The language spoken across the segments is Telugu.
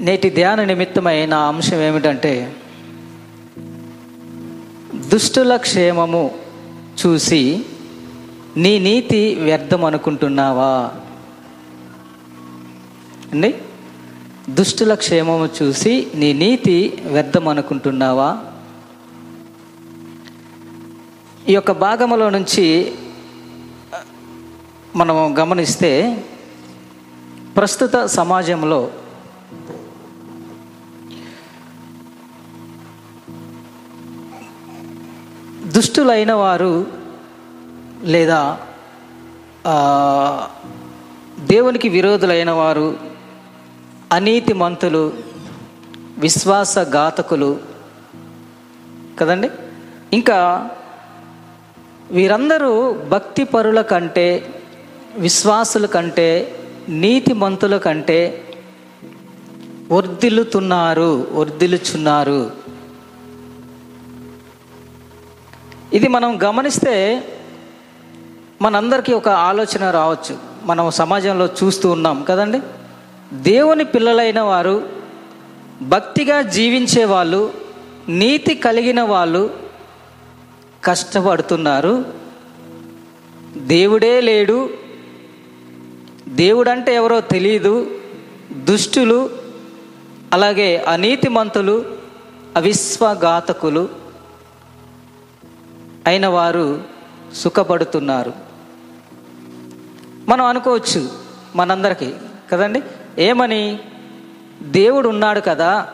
నేటి ధ్యాన నిమిత్తమై నా అంశం ఏమిటంటే దుష్టుల క్షేమము చూసి నీ నీతి వ్యర్థం అనుకుంటున్నావా? అండి? దుష్టుల క్షేమము చూసి నీ నీతి వ్యర్థం అనుకుంటున్నావా? ఈ యొక్క భాగములో నుంచి మనము గమనిస్తే ప్రస్తుత సమాజంలో దుష్టులైన వారు లేదా దేవునికి విరోధులైన వారు అనీతి మంతులు విశ్వాసఘాతకులు కదండి? ఇంకా వీరందరూ భక్తి పరుల కంటే విశ్వాసుల కంటే నీతిమంతుల కంటే వర్ధిల్లుతున్నారు వర్ధిల్లుచున్నారు. ఇది మనం గమనిస్తే మనందరికీ ఒక ఆలోచన రావచ్చు. మనం సమాజంలో చూస్తూ ఉన్నాం కదండి? దేవుని పిల్లలైన వారు భక్తిగా జీవించే వాళ్ళు నీతి కలిగిన వాళ్ళు కష్టపడుతున్నారు. దేవుడే లేడు. దేవుడంటే ఎవరో తెలియదు దుష్టులు అలాగే అనీతిమంతులు అవిశ్వఘాతకులు. అయిన వారు సుఖపడుతున్నారు. మనం అనుకోవచ్చు మనందరికీ కదండి? ఏమని? దేవుడు ఉన్నాడు కదా.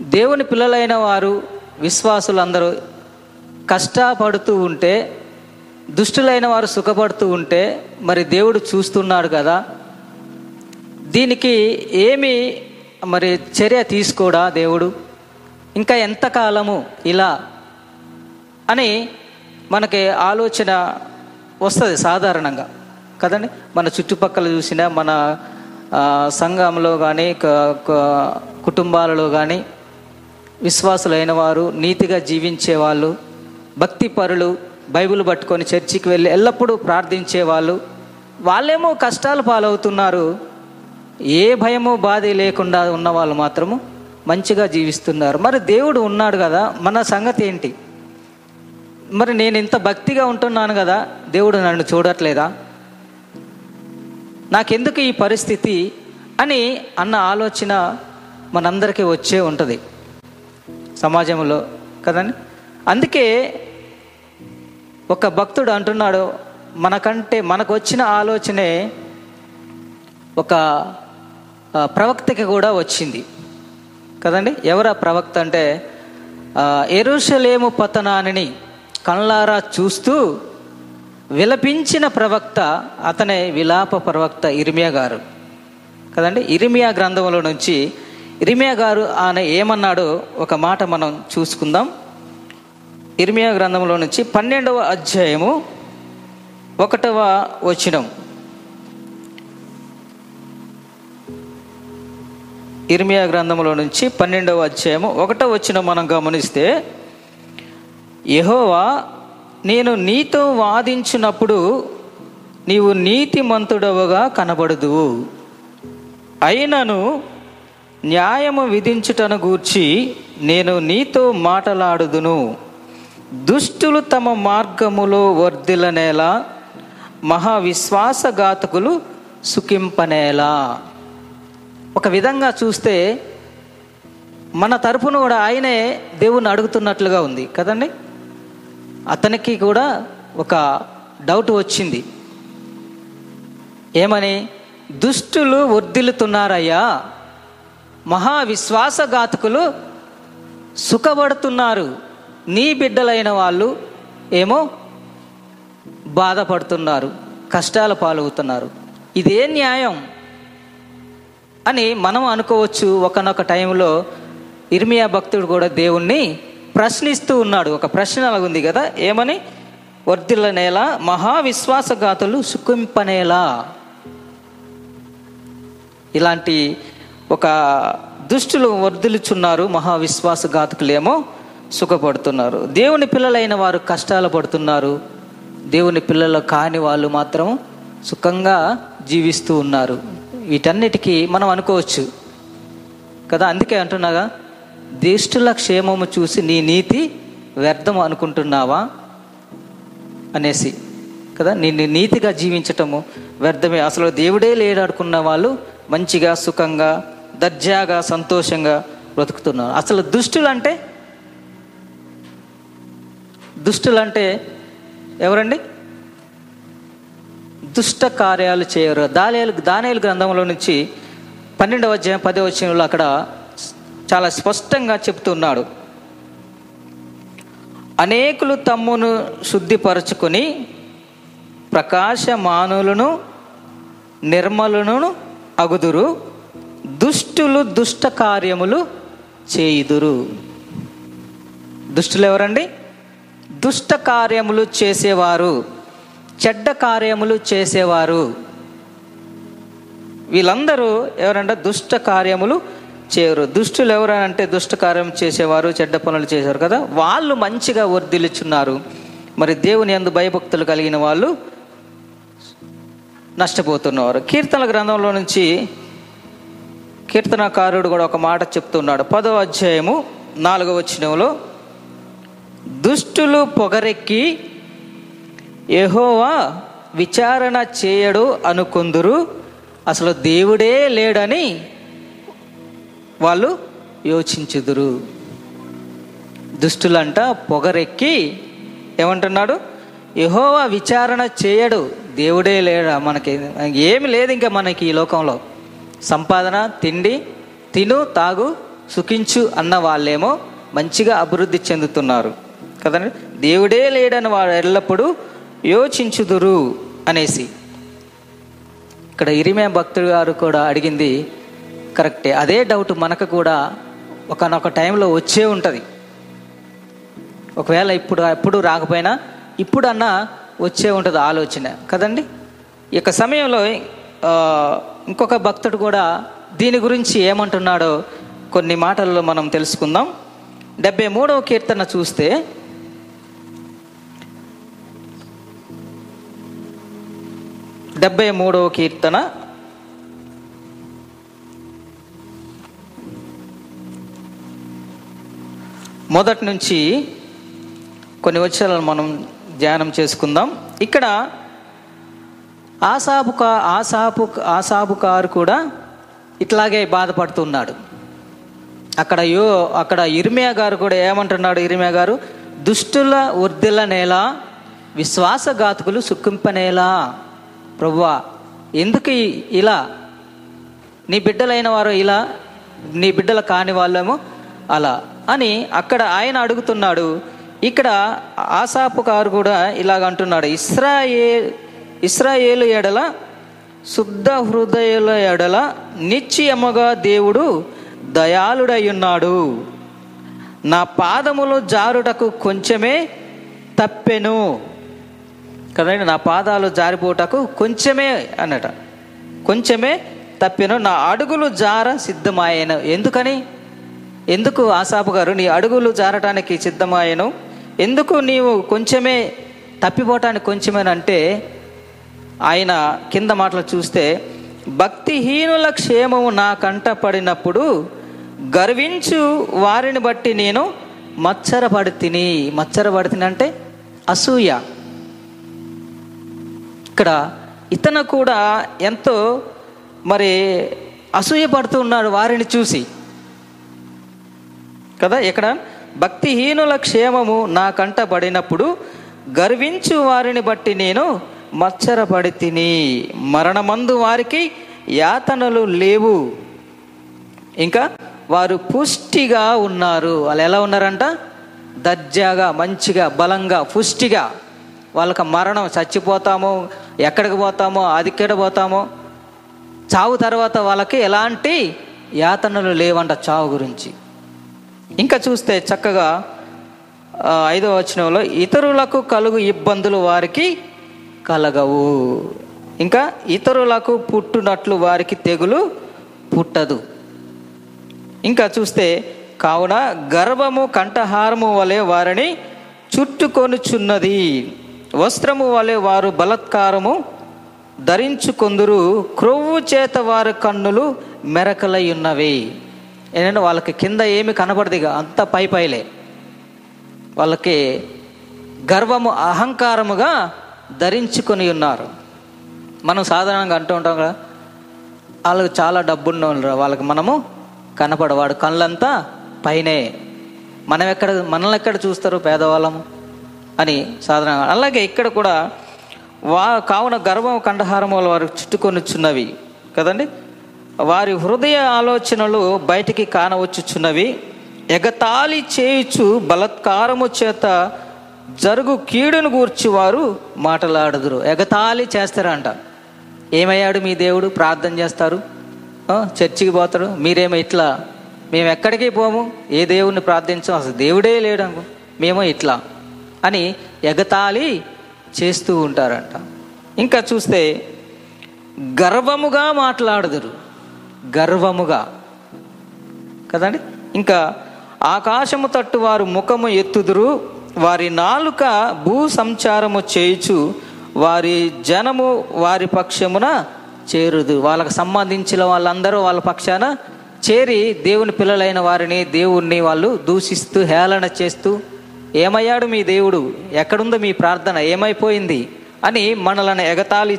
దేవుని పిల్లలైన వారు విశ్వాసులందరూ కష్టపడుతూ ఉంటే దుష్టులైన వారు సుఖపడుతూ ఉంటే మరి దేవుడు చూస్తున్నాడు కదా. దీనికి ఏమి మరి చర్య తీసుకోడా దేవుడు? ఇంకా ఎంతకాలము ఇలా అని మనకి ఆలోచన వస్తుంది సాధారణంగా. కదండి? మన చుట్టుపక్కల చూసిన మన సంఘంలో కానీ కుటుంబాలలో కానీ విశ్వాసులైన వారు నీతిగా జీవించే వాళ్ళు భక్తి పరులు బైబిల్ పట్టుకొని చర్చికి వెళ్ళి ఎల్లప్పుడూ ప్రార్థించే వాళ్ళు వాళ్ళేమో కష్టాలు పాలవుతున్నారు. ఏ భయము బాధ లేకుండా ఉన్న వాళ్ళు మాత్రము మంచిగా జీవిస్తున్నారు. మరి దేవుడు ఉన్నాడు కదా మన సంగతి ఏంటి? మరి నేను ఇంత భక్తిగా ఉంటున్నాను కదా దేవుడు నన్ను చూడట్లేదా? నాకెందుకు ఈ పరిస్థితి అని అన్న ఆలోచన మనందరికీ వచ్చే ఉంటుంది సమాజంలో కదండి? అందుకే ఒక భక్తుడు అంటున్నాడు మనకంటే మనకు వచ్చిన ఆలోచనే ఒక ప్రవక్తకి కూడా వచ్చింది. కదండి? ఎవరా ప్రవక్త అంటే ఎరుషలేము పతనాన్ని కళ్ళారా చూస్తూ విలపించిన ప్రవక్త అతనే విలాప ప్రవక్త ఇరిమియా గారు. కదండి? ఇరిమియా గ్రంథంలో నుంచి ఇరిమియా గారు ఆయన ఏమన్నాడో ఒక మాట మనం చూసుకుందాం. ఇరిమియా గ్రంథంలో నుంచి పన్నెండవ అధ్యాయము ఒకటవ వచనం. ఇర్మియా గ్రంథంలో నుంచి పన్నెండవ అధ్యాయము ఒకటవ వచనం మనం గమనిస్తే యెహోవా నేను నీతో వాదించినప్పుడు నీవు నీతిమంతుడవుగా కనబడదువు అయినను న్యాయము విధించుటను గూర్చి నేను నీతో మాటలాడుదును. దుష్టులు తమ మార్గములో వర్ధిలనేలా మహావిశ్వాసఘాతకులు సుఖింపనేలా. ఒక విధంగా చూస్తే మన తరపున కూడా ఆయనే దేవుణ్ణి అడుగుతున్నట్లుగా ఉంది కదండి? అతనికి కూడా ఒక డౌట్ వచ్చింది. ఏమని? దుష్టులు వర్ధిల్లుతున్నారయ్యా మహావిశ్వాసఘాతకులు సుఖపడుతున్నారు. నీ బిడ్డలైన వాళ్ళు ఏమో బాధపడుతున్నారు కష్టాల పాలవుతున్నారు. ఇదే న్యాయం అని మనం అనుకోవచ్చు. ఒకనొక టైంలో ఇర్మియా భక్తుడు కూడా దేవుణ్ణి ప్రశ్నిస్తూ ఉన్నాడు. ఒక ప్రశ్న ఉంది కదా ఏమని? వర్ధిల్లనేలా మహావిశ్వాసఘాతులు సుఖింపనేలా ఇలాంటి ఒక దుష్టులు వర్ధిల్చున్నారు మహావిశ్వాసఘాతకులేమో సుఖపడుతున్నారు. దేవుని పిల్లలైన వారు కష్టాలు పడుతున్నారు. దేవుని పిల్లలు కాని వాళ్ళు మాత్రం సుఖంగా జీవిస్తూ ఉన్నారు. వీటన్నిటికీ మనం అనుకోవచ్చు. కదా అందుకే అంటున్నాగా దిష్టుల క్షేమము చూసి నీ నీతి వ్యర్థం అనుకుంటున్నావా? అనేసి. కదా? నిన్ను నీతిగా జీవించటము వ్యర్థమే. అసలు దేవుడే లేడాడుకున్న వాళ్ళు మంచిగా సుఖంగా దర్జాగా సంతోషంగా బ్రతుకుతున్నారు. అసలు దుష్టులు అంటే దుష్టులు అంటే ఎవరండి? దుష్ట కార్యాలు చేయరు. దానియాలు దానియాలు గ్రంథంలో నుంచి పన్నెండవ అధ్యాయం పదవ వచనంలో అక్కడ చాలా స్పష్టంగా చెప్తున్నాడు. అనేకులు తమ్మును శుద్ధిపరచుకొని ప్రకాశమానులను నిర్మలును అగుదురు దుష్టులు దుష్ట కార్యములు చేయుదురు. దుష్టులు ఎవరండి? దుష్ట కార్యములు చేసేవారు చెడ్డ కార్యములు చేసేవారు. వీళ్ళందరూ ఎవరంటే? దుష్ట కార్యములు చేయరు దుష్టులు ఎవరంటే దుష్ట కార్యం చేసేవారు చెడ్డ పనులు చేశారు కదా. వాళ్ళు మంచిగా వర్ధిల్చున్నారు మరి దేవుని ఎందు భయభక్తులు కలిగిన వాళ్ళు నష్టపోతున్నారు కీర్తన గ్రంథంలో నుంచి కీర్తనకారుడు కూడా ఒక మాట చెప్తున్నాడు. పదో అధ్యాయము నాలుగవ వచనంలో దుష్టులు పొగరెక్కి ఎహోవా విచారణ చేయడు అనుకుందురు. అసలు దేవుడే లేడని వాళ్ళు యోచించుదురు. దుష్టులంట పొగరెక్కి ఏమంటున్నాడు? యహోవా విచారణ చేయడు దేవుడే లేడా? మనకి ఏమి లేదు ఇంకా మనకి ఈ లోకంలో. సంపాదన తిండి తిను తాగు సుఖించు అన్న వాళ్ళేమో మంచిగా అభివృద్ధి చెందుతున్నారు. కదండి? దేవుడే లేడని వాడు ఎల్లప్పుడూ యోచించుదురు అనేసి. ఇక్కడ ఇరిమే భక్తుడు గారు కూడా అడిగింది కరెక్టే. అదే డౌట్ మనకు కూడా ఒకనొక టైంలో వచ్చే ఉంటుంది. ఒకవేళ ఇప్పుడు ఎప్పుడు రాకపోయినా ఇప్పుడన్నా వచ్చే ఉంటుంది ఆలోచన. కదండి? ఈ యొక్క సమయంలో ఇంకొక భక్తుడు కూడా దీని గురించి ఏమంటున్నాడో కొన్ని మాటల్లో మనం తెలుసుకుందాం. డెబ్బై మూడవ కీర్తన చూస్తే డెబ్బై మూడవ కీర్తన మొదటి నుంచి కొన్ని వచ్చాలను మనం ధ్యానం చేసుకుందాం. ఇక్కడ ఆసాపు కా ఆసాపు ఆసాపు కారు కూడా ఇట్లాగే బాధపడుతున్నాడు. అక్కడ యో అక్కడ ఇర్మియా గారు కూడా ఏమంటున్నాడు ఇర్మియా గారు? దుష్టుల వర్ధిల్ల నేల విశ్వాసఘాతకులు సుఖింపనేలా ప్రవ్వా ఎందుకు ఇలా? నీ బిడ్డలైన వారు ఇలా? నీ బిడ్డల కాని వాళ్ళేమో అలా. అని అక్కడ ఆయన అడుగుతున్నాడు. ఇక్కడ ఆసాపు కారు కూడా ఇలాగ అంటున్నాడు. ఇస్రాయే ఇస్రాయేలు ఎడల శుద్ధ హృదయుల ఎడల నిశ్చయముగా దేవుడు దయాళుడయ్యున్నాడు. నా పాదములు జారుటకు కొంచెమే తప్పెను. కదండి నా పాదాలు జారిపోటకు కొంచెమే అన్నట. కొంచెమే తప్పెను. నా అడుగులు జార సిద్ధమాయను. ఎందుకని? ఎందుకు ఆసాపు గారు నీ అడుగులు జారటానికి సిద్ధమాయను? ఎందుకు నీవు కొంచెమే తప్పిపోవటానికి కొంచెమేనంటే ఆయన కింద మాటలు చూస్తే భక్తిహీనుల క్షేమము నా కంట పడినప్పుడు గర్వించు వారిని బట్టి నేను మచ్చరపడి తిని మచ్చరపడి తిని అంటే అసూయ. ఇక్కడ ఇతను కూడా ఎంతో మరి అసూయపడుతూ ఉన్నాడు వారిని చూసి. కదా ఇక్కడ భక్తిహీనుల క్షేమము నా కంటబడినప్పుడు గర్వించు వారిని బట్టి నేను మచ్చరపడి తిని మరణమందు వారికి యాతనలు లేవు. ఇంకా వారు పుష్టిగా ఉన్నారు. వాళ్ళు ఎలా ఉన్నారంట? దర్జాగా మంచిగా బలంగా పుష్టిగా. వాళ్ళకి మరణం చచ్చిపోతామో ఎక్కడికి పోతామో అదిక్కడ పోతామో. చావు తర్వాత వాళ్ళకి ఎలాంటి యాతనలు లేవంట చావు గురించి. ఇంకా చూస్తే చక్కగా ఐదో ఐదవ వచనంలో ఇతరులకు కలుగు ఇబ్బందులు వారికి కలగవు. ఇంకా ఇతరులకు పుట్టునట్లు వారికి తెగులు పుట్టదు. ఇంకా చూస్తే కావున గర్వము కంఠహారము వలె వారిని చుట్టుకొనుచున్నది. వస్త్రము వలె వారు బలత్కారము ధరించుకొందురు. క్రొవ్వు చేత వారి కన్నులు మెరకలై ఉన్నవి. ఏంటంటే వాళ్ళకి కింద ఏమి కనబడదు అంత పై పైలే. వాళ్ళకి గర్వము అహంకారముగా ధరించుకొని ఉన్నారు. మనం సాధారణంగా అంటూ ఉంటాం కదా వాళ్ళకి చాలా డబ్బున్న వాళ్ళకి మనము కనపడవాడు కళ్ళంతా పైనే. మనం ఎక్కడ మనల్ని ఎక్కడ చూస్తారు పేదవాళ్ళము అని సాధారణంగా. అలాగే ఇక్కడ కూడా వా కావున గర్వం కండహారం వాళ్ళ వారు చుట్టుకొనిచున్నవి కదండి? వారి హృదయ ఆలోచనలు బయటికి కానవచ్చుచున్నవి. ఎగతాళి చేయుచు బలత్కారము చేత జరుగు కీడును గూర్చి వారు మాటలాడదురు. ఎగతాళి చేస్తారంట. ఏమయ్యాడు మీ దేవుడు? ప్రార్థన చేస్తారు. చర్చికి పోతాడు. మీరేమో ఇట్లా మేము ఎక్కడికి పోము? ఏ దేవుడిని ప్రార్థించాం? అసలు దేవుడే లేడు అనుకో మేమో ఇట్లా అని ఎగతాళి చేస్తూ ఉంటారంట. ఇంకా చూస్తే గర్వముగా మాట్లాడదురు. గర్వముగా. కదండి? ఇంకా ఆకాశము తట్టు వారు ముఖము ఎత్తుదురు వారి నాలుక భూ సంచారము చేయుచు వారి జనము వారి పక్షమున చేరుదు. వాళ్ళకు సంబంధించిన వాళ్ళందరూ వాళ్ళ పక్షాన చేరి దేవుని పిల్లలైన వారిని దేవుణ్ణి వాళ్ళు దూషిస్తూ హేళన చేస్తూ ఏమయ్యాడు మీ దేవుడు? ఎక్కడుందో మీ ప్రార్థన? ఏమైపోయింది? అని మనలను ఎగతాళి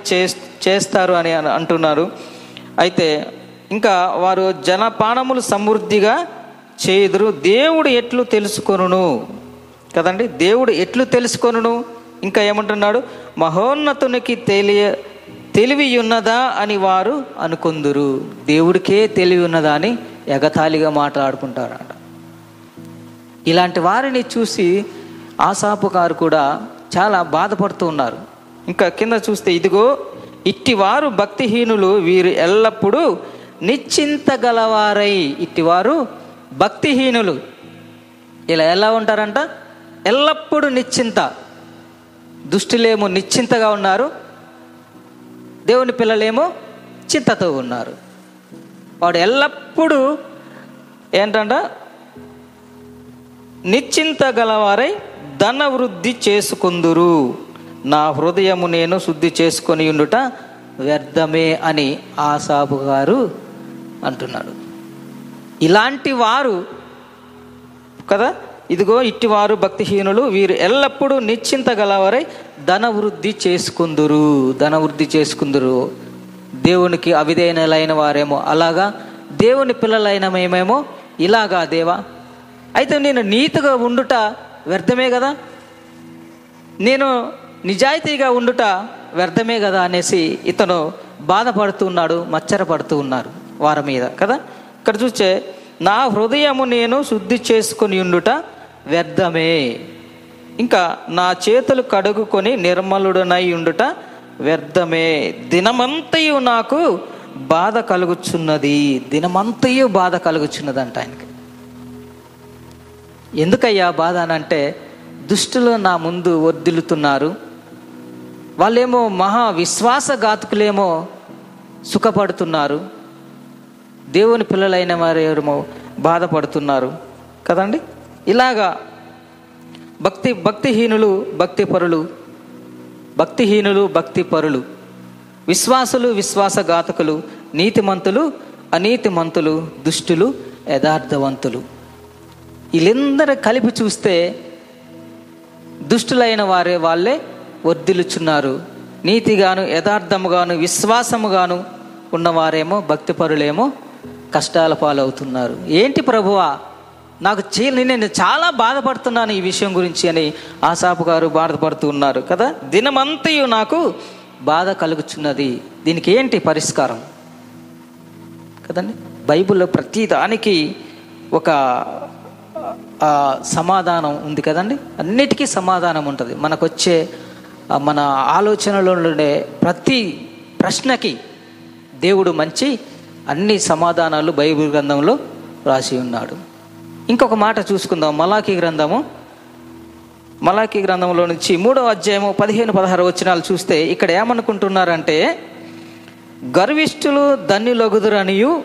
చేస్తారు అని అంటున్నారు. అయితే ఇంకా వారు జనపానములు సమృద్ధిగా చేయుదురు. దేవుడు ఎట్లు తెలుసుకొనును? కదండి? దేవుడు ఎట్లు తెలుసుకొనును? ఇంకా ఏమంటున్నాడు? మహోన్నతునికి తెలియ తెలివి ఉన్నదా అని వారు అనుకుందురు. దేవుడికే తెలివి ఉన్నదా అని ఎగతాళిగా మాట్లాడుకుంటారట. ఇలాంటి వారిని చూసి ఆసాపు గారు కూడా చాలా బాధపడుతూ ఉన్నారు. ఇంకా కింద చూస్తే ఇదిగో ఇట్టివారు భక్తిహీనులు వీరు ఎల్లప్పుడూ నిశ్చింత గలవారై ఇటివారు భక్తిహీనులు. ఇలా ఎలా ఉంటారంట? ఎల్లప్పుడూ నిశ్చింత. దుష్టులేమో నిశ్చింతగా ఉన్నారు. దేవుని పిల్లలేమో చింతతో ఉన్నారు. వాడు ఎల్లప్పుడూ ఏంటంట? నిశ్చింత గలవారై ధన వృద్ధి చేసుకుందురు. నా హృదయము నేను శుద్ధి చేసుకొని ఉండుట వ్యర్థమే అని ఆసాబు గారు అంటున్నాడు. ఇలాంటి వారు కదా? ఇదిగో ఇట్టివారు భక్తిహీనులు వీరు ఎల్లప్పుడూ నిశ్చింత గలవారై ధన వృద్ధి చేసుకుందురు. ధనవృద్ధి చేసుకుందురు. దేవునికి అవిధేయులైన వారేమో. అలాగా? దేవుని పిల్లలైన మేమేమో? ఇలాగా దేవా. అయితే నేను నీతిగా ఉండుట వ్యర్థమే కదా? నేను నిజాయితీగా ఉండుట వ్యర్థమే కదా అనేసి ఇతను బాధపడుతూ ఉన్నాడు మచ్చరపడుతూ ఉన్నారు. వారి మీద కదా? ఇక్కడ చూస్తే నా హృదయము నేను శుద్ధి చేసుకుని ఉండుట వ్యర్థమే. ఇంకా నా చేతులు కడుగుకొని నిర్మలుడనై ఉండుట వ్యర్థమే. దినమంతయు నాకు బాధ కలుగుచున్నది. దినమంతయు బాధ కలుగుచున్నది అంట ఆయనకి. ఎందుకయ్యా బాధ అని అంటే దుష్టులు నా ముందు వర్దిల్లుతున్నారు వాళ్ళేమో మహా విశ్వాసఘాతుకులేమో సుఖపడుతున్నారు. దేవుని పిల్లలైన వారేమో బాధపడుతున్నారు. కదండి? ఇలాగా భక్తి భక్తిహీనులు భక్తిపరులు భక్తిహీనులు భక్తిపరులు విశ్వాసులు విశ్వాసఘాతకులు నీతిమంతులు అనీతిమంతులు దుష్టులు యథార్థవంతులు. వీళ్ళందరూ కలిపి చూస్తే దుష్టులైన వారే వాళ్ళే వర్ధిల్లుచున్నారు. నీతిగాను యథార్థముగాను విశ్వాసముగాను ఉన్నవారేమో భక్తిపరులేమో కష్టాల పాలవుతున్నారు. ఏంటి ప్రభువా? నాకు చే నేను చాలా బాధపడుతున్నాను ఈ విషయం గురించి అని ఆసాపు గారు బాధపడుతూ ఉన్నారు కదా? దినమంతయు నాకు బాధ కలుగుచున్నది. దీనికి ఏంటి పరిష్కారం? కదండి? బైబిల్లో ప్రతి దానికి ఒక సమాధానం ఉంది కదండి? అన్నిటికీ సమాధానం ఉంటుంది. మనకు వచ్చే మన ఆలోచనలో ఉండే ప్రతి ప్రశ్నకి దేవుడు మంచి అన్ని సమాధానాలు బైబిల్ గ్రంథంలో రాసి ఉన్నాడు. ఇంకొక మాట చూసుకుందాం. మలాఖీ గ్రంథము. మలాఖీ గ్రంథంలో నుంచి మూడో అధ్యాయము పదిహేను పదహారు వచనాలు చూస్తే ఇక్కడ ఏమనుకుంటున్నారంటే గర్విష్ఠులు ధన్యులగుదురనియు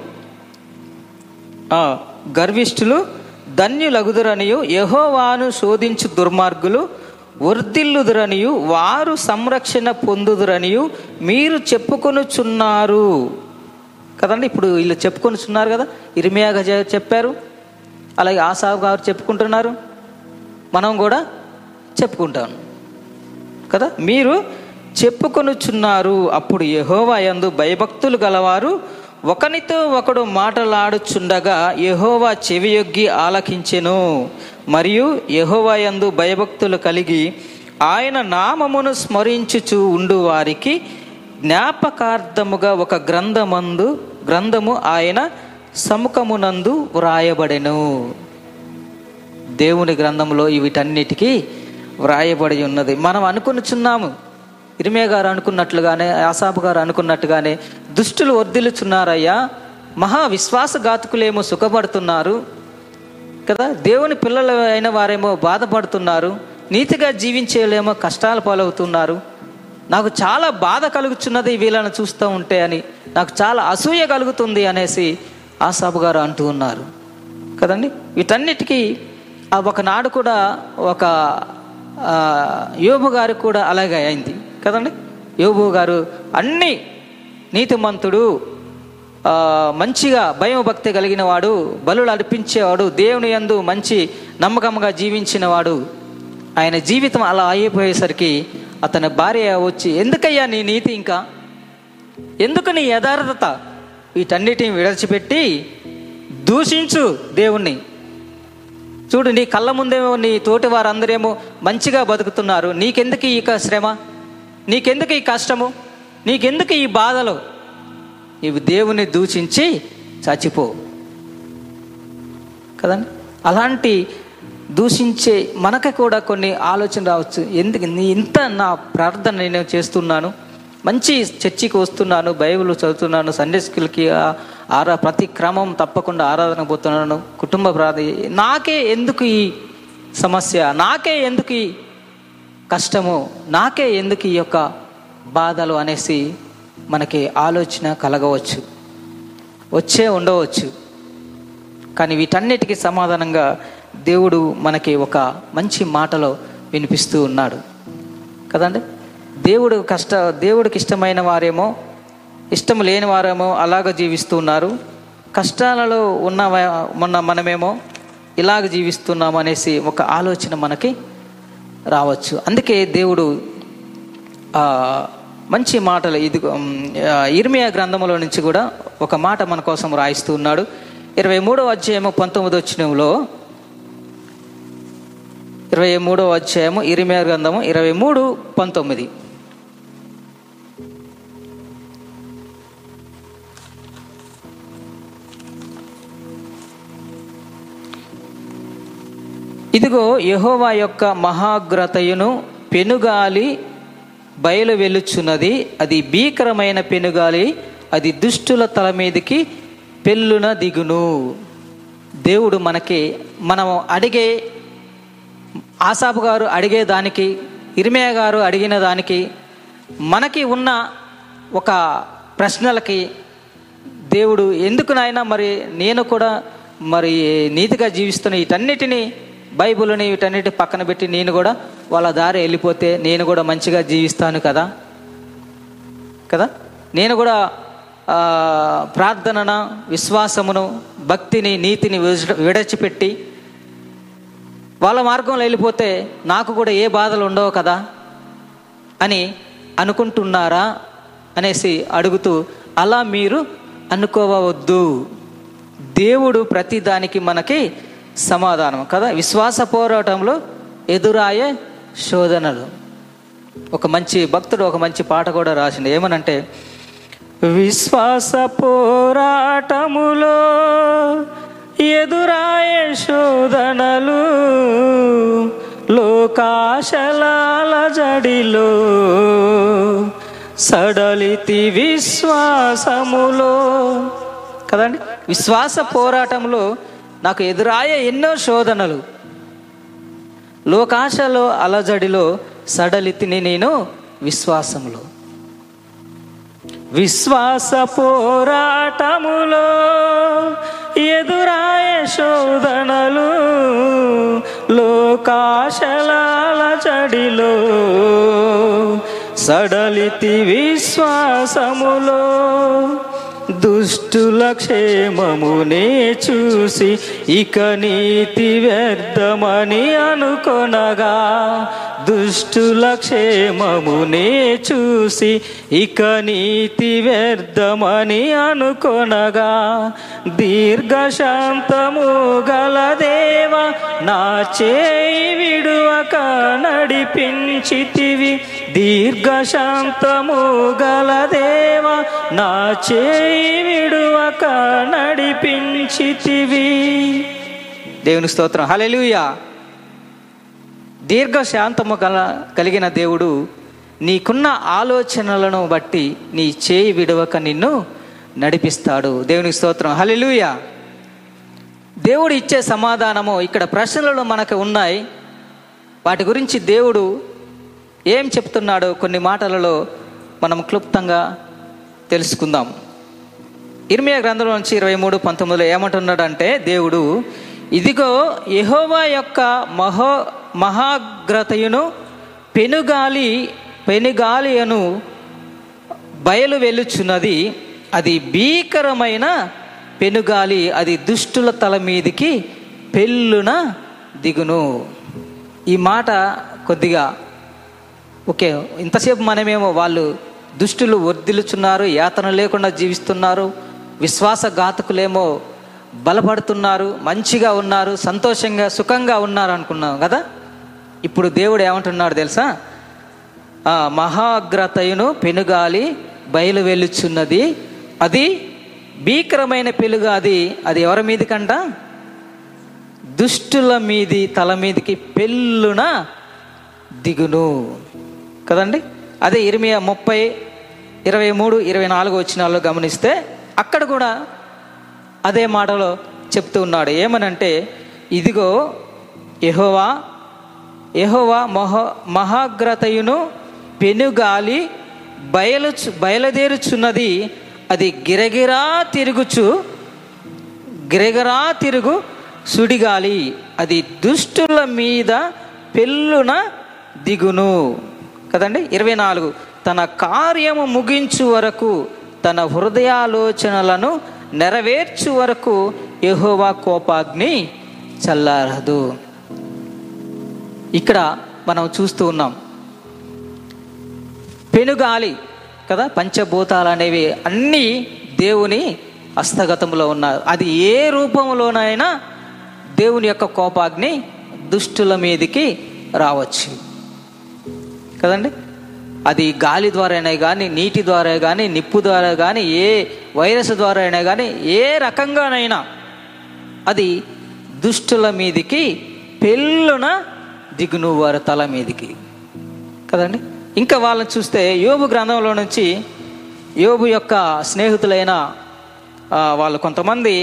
గర్విష్ఠులు ధన్యులగుదురనియు యహోవాను శోధించు దుర్మార్గులు వర్ధిల్లుదురనియు వారు సంరక్షణ పొందుదురనియు మీరు చెప్పుకొనుచున్నారు. కదండి? ఇప్పుడు వీళ్ళు చెప్పుకొనిచున్నారు కదా? ఇరిమియాగా చెప్పారు. అలాగే ఆసాబు గారు చెప్పుకుంటున్నారు. మనం కూడా చెప్పుకుంటాం. కదా? మీరు చెప్పుకొనుచున్నారు. అప్పుడు యెహోవా యందు భయభక్తులు గలవారు. ఒకనితో ఒకడు మాటలాడుచుండగా యహోవా చెవియొగ్గి ఆలకించెను. మరియు యెహోవా యందు భయభక్తులు కలిగి ఆయన నామమును స్మరించుచు ఉండు వారికి జ్ఞాపకార్థముగా ఒక గ్రంథమందు గ్రంథము ఆయన సముఖమునందు వ్రాయబడెను. దేవుని గ్రంథంలో వీటన్నిటికీ వ్రాయబడి ఉన్నది. మనం అనుకునిచున్నాము. ఇరిమే గారు అనుకున్నట్లుగానే ఆసాపు గారు అనుకున్నట్టుగానే దుష్టులు వర్ధిల్లుచున్నారయ్యా. మహా విశ్వాసఘాతకులేమో సుఖపడుతున్నారు. కదా? దేవుని పిల్లలు అయిన వారేమో బాధపడుతున్నారు. నీతిగా జీవించేలేమో కష్టాలు పాలవుతున్నారు. నాకు చాలా బాధ కలుగుతున్నది వీళ్ళని చూస్తూ ఉంటే అని నాకు చాలా అసూయ కలుగుతుంది అనేసి ఆసాబు గారు అంటూ ఉన్నారు. కదండి? వీటన్నిటికీ ఆ ఒకనాడు కూడా ఒక యోబు గారు కూడా అలాగే అయింది. కదండి? యోబు గారు అన్ని నీతిమంతుడు మంచిగా భయం భక్తి కలిగిన వాడు బలులు అర్పించేవాడు దేవుని యందు మంచి నమ్మకంగా జీవించినవాడు. ఆయన జీవితం అలా అయిపోయేసరికి అతని భార్య వచ్చి ఎందుకయ్యా నీ నీతి ఇంకా? ఎందుకు నీ యథార్థత? వీటన్నిటిని విడచిపెట్టి దూషించు దేవుణ్ణి. చూడు నీ కళ్ళ ముందేమో నీ తోటి వారందరేమో మంచిగా బతుకుతున్నారు. నీకెందుకు ఈ క- శ్రమ? నీకెందుకు ఈ కష్టము? నీకెందుకు ఈ బాధలు? నీవు దేవుని దూషించి చచ్చిపో. కదండి? అలాంటి దూషించే మనకి కూడా కొన్ని ఆలోచన రావచ్చు. ఎందుకు? నీ ఇంత నా ప్రార్థన నేను చేస్తున్నాను. మంచి చర్చికి వస్తున్నాను బైబిల్ చదువుతున్నాను సండే స్కూల్కి ఆరా ప్రతి క్రమం తప్పకుండా ఆరాధన పోతున్నాను కుటుంబ ప్రార్థన నాకే ఎందుకు ఈ సమస్య? నాకే ఎందుకు ఈ కష్టము? నాకే ఎందుకు ఈ యొక్క బాధలు అనేసి మనకి ఆలోచన కలగవచ్చు. వచ్చే ఉండవచ్చు. కానీ వీటన్నిటికీ సమాధానంగా దేవుడు మనకి ఒక మంచి మాటలో వినిపిస్తూ ఉన్నాడు. కదండి? దేవుడు కష్ట దేవుడికి ఇష్టమైన వారేమో ఇష్టం లేని వారేమో అలాగ జీవిస్తూ ఉన్నారు. కష్టాలలో ఉన్న మొన్న మనమేమో ఇలాగ జీవిస్తున్నాం అనేసి ఒక ఆలోచన మనకి రావచ్చు. అందుకే దేవుడు మంచి మాటలు ఇది ఇర్మియా గ్రంథంలో నుంచి కూడా ఒక మాట మన కోసం రాయిస్తూ ఉన్నాడు. ఇరవై మూడవ అధ్యాయము పంతొమ్మిది వచ్చినంలో ఇరవై మూడవ అధ్యాయము ఇరిమే గ్రంథము ఇరవై మూడు పంతొమ్మిది. ఇదిగో యహోవా యొక్క మహాగ్రతయును పెనుగాలి బయలు వెలుచున్నది అది భీకరమైన పెనుగాలి అది దుష్టుల తల మీదకి పెళ్ళున దిగును. దేవుడు మనకి మనం అడిగే ఆసాపు గారు అడిగే దానికి ఇరిమేయ గారు అడిగిన దానికి మనకి ఉన్న ఒక ప్రశ్నలకి దేవుడు ఎందుకు నాయన మరి నేను కూడా మరి నీతిగా జీవిస్తున్న వీటన్నిటిని బైబిల్ని వీటన్నిటి పక్కన పెట్టి నేను కూడా వాళ్ళ దారి వెళ్ళిపోతే నేను కూడా మంచిగా జీవిస్తాను కదా? కదా? నేను కూడా ప్రార్థనన విశ్వాసమును భక్తిని నీతిని విడచిపెట్టి వాళ్ళ మార్గంలో వెళ్ళిపోతే నాకు కూడా ఏ బాధలు ఉండవు కదా అని అనుకుంటున్నారా అనేసి అడుగుతూ అలా మీరు అనుకోవద్దు. దేవుడు ప్రతి దానికి మనకి సమాధానం కదా. విశ్వాస పోరాటంలో ఎదురాయే శోధనలు. ఒక మంచి భక్తుడు ఒక మంచి పాట కూడా రాసిండు. ఏమనంటే విశ్వాస పోరాటములో ఎదురాయే శోధనలు లోకాశలాల జడిలో సడలితి విశ్వాసములో. కదండి? విశ్వాస పోరాటంలో నాకు ఎదురాయే ఎన్నో శోధనలు. లోకాశలో అలజడిలో సడలితిని నేను విశ్వాసములో. విశ్వాస పోరాటములో ఎదురాయ శోధనలు లోకాశలాల చడిలో సడలితి విశ్వాసములో. దుష్టుల క్షేమమునే చూసి ఇక నీతి వ్యర్థమని అనుకొనగా దుష్టుల క్షేమమునే చూసి ఇక నీతి వ్యర్థమని అనుకొనగా దీర్ఘశాంతము గల దేవ నా చేయి విడువక నడిపించితివి. దీర్ఘశాంతము గల దేవ నా చేయి విడువక నడిపించితివి. దేవుని స్తోత్రం. హలెలుయా దీర్ఘశాంతము గల కలిగిన దేవుడు నీకున్న ఆలోచనలను బట్టి నీ చేయి విడవక నిన్ను నడిపిస్తాడు. దేవునికి స్తోత్రం. హల్లెలూయా. దేవుడు ఇచ్చే సమాధానము ఇక్కడ ప్రశ్నలు మనకు ఉన్నాయి. వాటి గురించి దేవుడు ఏం చెప్తున్నాడో కొన్ని మాటలలో మనం క్లుప్తంగా తెలుసుకుందాం. ఇర్మియా గ్రంథంలో నుంచి ఇరవై మూడు పంతొమ్మిదిలో ఏమంటున్నాడంటే దేవుడు ఇదిగో యహోవా యొక్క మహో మహాగ్రతయును పెనుగాలి పెనుగాలియను బయలు వెలుచున్నది అది భీకరమైన పెనుగాలి అది దుష్టుల తల మీదికి పెళ్ళున దిగును. ఈ మాట కొద్దిగా ఓకే ఇంతసేపు మనమేమో వాళ్ళు దుష్టులు వర్ధిల్లుచున్నారు యాతన లేకుండా జీవిస్తున్నారు విశ్వాసఘాతకులేమో బలపడుతున్నారు మంచిగా ఉన్నారు సంతోషంగా సుఖంగా ఉన్నారు అనుకున్నాం కదా? ఇప్పుడు దేవుడు ఏమంటున్నాడు తెలుసా? మహాగ్రతయును పెనుగాలి బయలు వెళ్ళుచున్నది అది భీకరమైన పెలుగాది అది ఎవరి మీదికంట? దుష్టుల మీది తల మీదికి పెళ్ళున దిగును. కదండి? అదే ఇరవై ముప్పై ఇరవై మూడు ఇరవై నాలుగు వచ్చినాల్లో గమనిస్తే అక్కడ కూడా అదే మాటలో చెప్తూ ఉన్నాడు. ఏమనంటే ఇదిగో ఎహోవా ఎహోవా మహో మహాగ్రతయును పెనుగాలి బయలు బయలుదేరుచున్నది. అది గిరగిరా తిరుగుచు గిరగిరా తిరుగు సుడిగాలి. అది దుష్టుల మీద పెళ్ళున దిగును. కదండి? ఇరవై నాలుగు. తన కార్యము ముగించు వరకు తన హృదయాలోచనలను నెరవేర్చు వరకు యహోవా కోపాగ్ని చల్లారదు. ఇక్కడ మనం చూస్తూ ఉన్నాం. పెనుగాలి కదా? పంచభూతాలు అనేవి అన్నీ దేవుని హస్తగతంలో ఉన్నారు అది ఏ రూపంలోనైనా దేవుని యొక్క కోపాగ్ని దుష్టుల మీదికి రావచ్చు. కదండి? అది గాలి ద్వారా అయినా కానీ నీటి ద్వారా కానీ నిప్పు ద్వారా కానీ ఏ వైరస్ ద్వారా అయినా కానీ ఏ రకంగానైనా అది దుష్టుల మీదికి పెళ్ళున దిగును వారి తల మీదికి. కదండి? ఇంకా వాళ్ళని చూస్తే యోబు గ్రంథంలో నుంచి యోబు యొక్క స్నేహితులైన వాళ్ళు కొంతమంది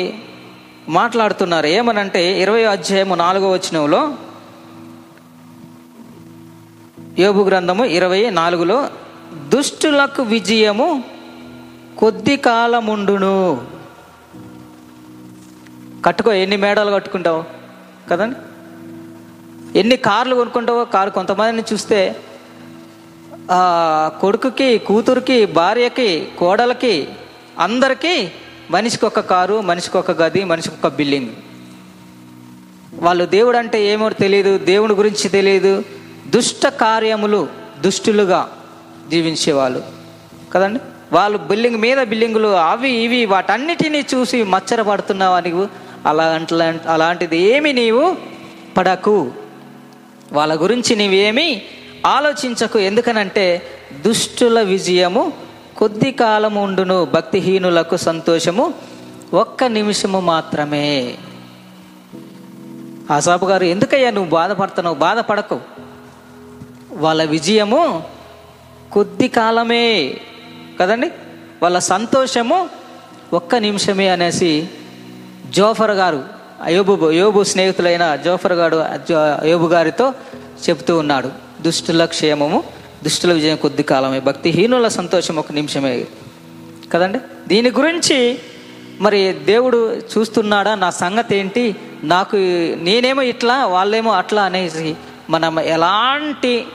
మాట్లాడుతున్నారు. ఏమనంటే ఇరవై అధ్యాయము నాలుగో వచనంలో యోబు గ్రంథము ఇరవై నాలుగులో దుష్టులకు విజయము కొద్ది కాలముండును. కట్టుకో ఎన్ని మేడలు కట్టుకుంటావు? కదండి? ఎన్ని కార్లు కొనుక్కుంటావో? కారు కొంతమందిని చూస్తే కొడుకుకి కూతురికి భార్యకి కోడలకి అందరికీ మనిషికి ఒక కారు మనిషికి ఒక గది మనిషికి ఒక బిల్డింగ్. వాళ్ళు దేవుడు అంటే ఏమో తెలియదు దేవుడి గురించి తెలియదు దుష్ట కార్యములు దుష్టులుగా జీవించేవాళ్ళు. కదండి? వాళ్ళు బిల్డింగ్ మీద బిల్డింగులు అవి ఇవి వాటన్నిటినీ చూసి మచ్చర పడుతున్నావా నీవు అలా అలాంటిది ఏమి నీవు పడకు. వాళ్ళ గురించి నీవేమి ఆలోచించకు. ఎందుకనంటే దుష్టుల విజయము కొద్ది కాలము ఉండును. భక్తిహీనులకు సంతోషము ఒక్క నిమిషము మాత్రమే. ఆసాపు గారు ఎందుకయ్యా నువ్వు బాధపడుతున్నావు? బాధపడకు. వాళ్ళ విజయము కొద్ది కాలమే కదండి? వాళ్ళ సంతోషము ఒక్క నిమిషమే అనేసి జోఫర్ గారు అయోబు యోబు స్నేహితులైన జోఫర్ గారు అయోబు గారితో చెప్తూ ఉన్నాడు. దుష్టుల క్షేమము దుష్టుల విజయం కొద్ది కాలమే. భక్తిహీనుల సంతోషం ఒక నిమిషమే కదండి? దీని గురించి మరి దేవుడు చూస్తున్నాడా? నా సంగతి ఏంటి నాకు నేనేమో ఇట్లా వాళ్ళేమో అట్లా అనేసి మనం ఎలాంటి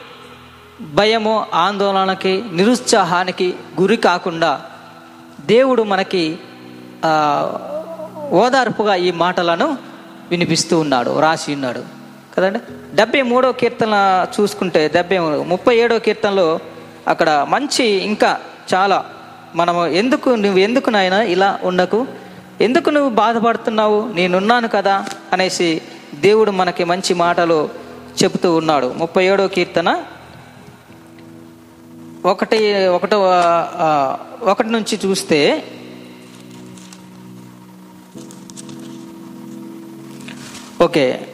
భయము ఆందోళనకి నిరుత్సాహానికి గురి కాకుండా దేవుడు మనకి ఓదార్పుగా ఈ మాటలను వినిపిస్తూ ఉన్నాడు రాసి ఉన్నాడు. కదండి? డెబ్బై మూడో కీర్తన చూసుకుంటే డెబ్బై మూడు ముప్పై ఏడో కీర్తనలో అక్కడ మంచి ఇంకా చాలా మనము ఎందుకు నువ్వు ఎందుకు నాయన ఇలా ఉండకు? ఎందుకు నువ్వు బాధపడుతున్నావు? నేనున్నాను కదా అనేసి దేవుడు మనకి మంచి మాటలు చెబుతూ ఉన్నాడు. ముప్పై ఏడో కీర్తన ఒకటి ఒకటో ఒకటి నుంచి చూస్తే ఓకే.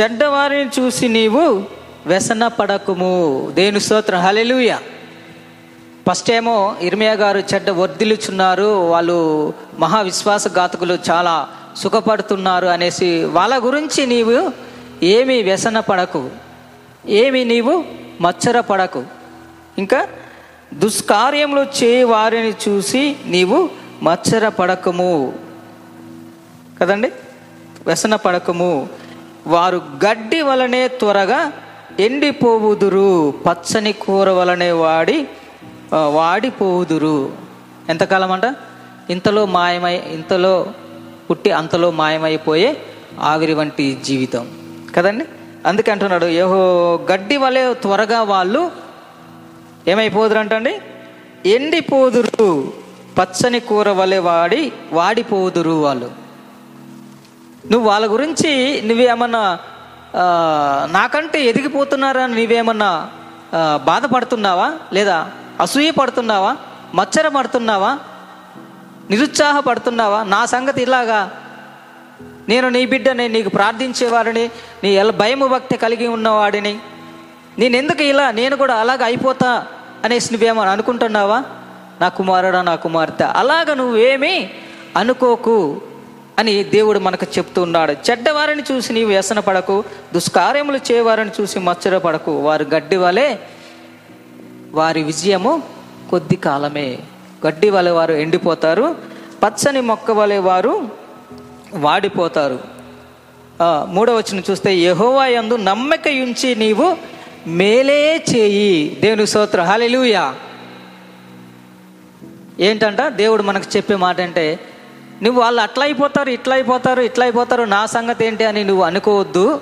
చెడ్డవారిని చూసి నీవు వ్యసన పడకుము. దేని స్తోత్రం? హలెలుయ ఫస్ట్ ఏమో ఇర్మియా గారు చెడ్డ వర్ధిల్లుచున్నారు. వాళ్ళు మహా విశ్వాసఘాతకులు చాలా సుఖపడుతున్నారు అనేసి వాళ్ళ గురించి నీవు ఏమి వ్యసన పడకు. ఏమి నీవు మచ్చర పడకు. ఇంకా దుష్కార్యములు చేయవారిని చూసి నీవు మచ్చర పడకము. కదండి? వ్యసన పడకము. వారు గడ్డి వలనే త్వరగా ఎండిపోవుదురు. పచ్చని కూర వలనే వాడి వాడిపోవుదురు. ఎంతకాలం అంట? ఇంతలో మాయమై ఇంతలో పుట్టి అంతలో మాయమైపోయే ఆవిరి వంటి జీవితం. కదండి? అందుకే అంటున్నాడు యహో గడ్డి వలె త్వరగా వాళ్ళు ఏమైపోదురు అంటండి? ఎండిపోదురు పచ్చని కూర వలె వాడి వాడిపోదురు వాళ్ళు. నువ్వు వాళ్ళ గురించి నువ్వేమన్నా నాకంటే ఎదిగిపోతున్నారా? అని నువ్వేమన్నా బాధపడుతున్నావా? లేదా అసూయ పడుతున్నావా? మచ్చర పడుతున్నావా? నిరుత్సాహపడుతున్నావా? నా సంగతి ఇలాగా నేను నీ బిడ్డని నీకు ప్రార్థించేవాడిని నీ ఎలా భయము భక్తి కలిగి ఉన్నవాడిని. నేనెందుకు ఇలా? నేను కూడా అలాగ అయిపోతా అనేసి నువ్వేమో అనుకుంటున్నావా? నా కుమారుడా నా కుమార్తె అలాగ నువ్వేమీ అనుకోకు అని దేవుడు మనకు చెప్తున్నాడు చెడ్డవారిని చూసి నీవు వ్యసన పడకు దుష్కార్యములు చేయవారిని చూసి మచ్చరపడకు వారు గడ్డి వలె వారి విజయము కొద్ది కాలమే. గడ్డి వలె వారు ఎండిపోతారు పచ్చని మొక్క వలె వారు వాడిపోతారు. ఆ, మూడవ వచ్చిన చూస్తే యహోవా యందు నమ్మక ఉంచి నీవు మేలే చేయి. దేవుని స్తోత్రం. హాలెలుయా ఏంటంట? దేవుడు మనకు చెప్పే మాట అంటే నువ్వు వాళ్ళు అట్లా అయిపోతారు ఇట్లా అయిపోతారు ఇట్లా అయిపోతారు నా సంగతి ఏంటి అని నువ్వు అనుకోవద్దు.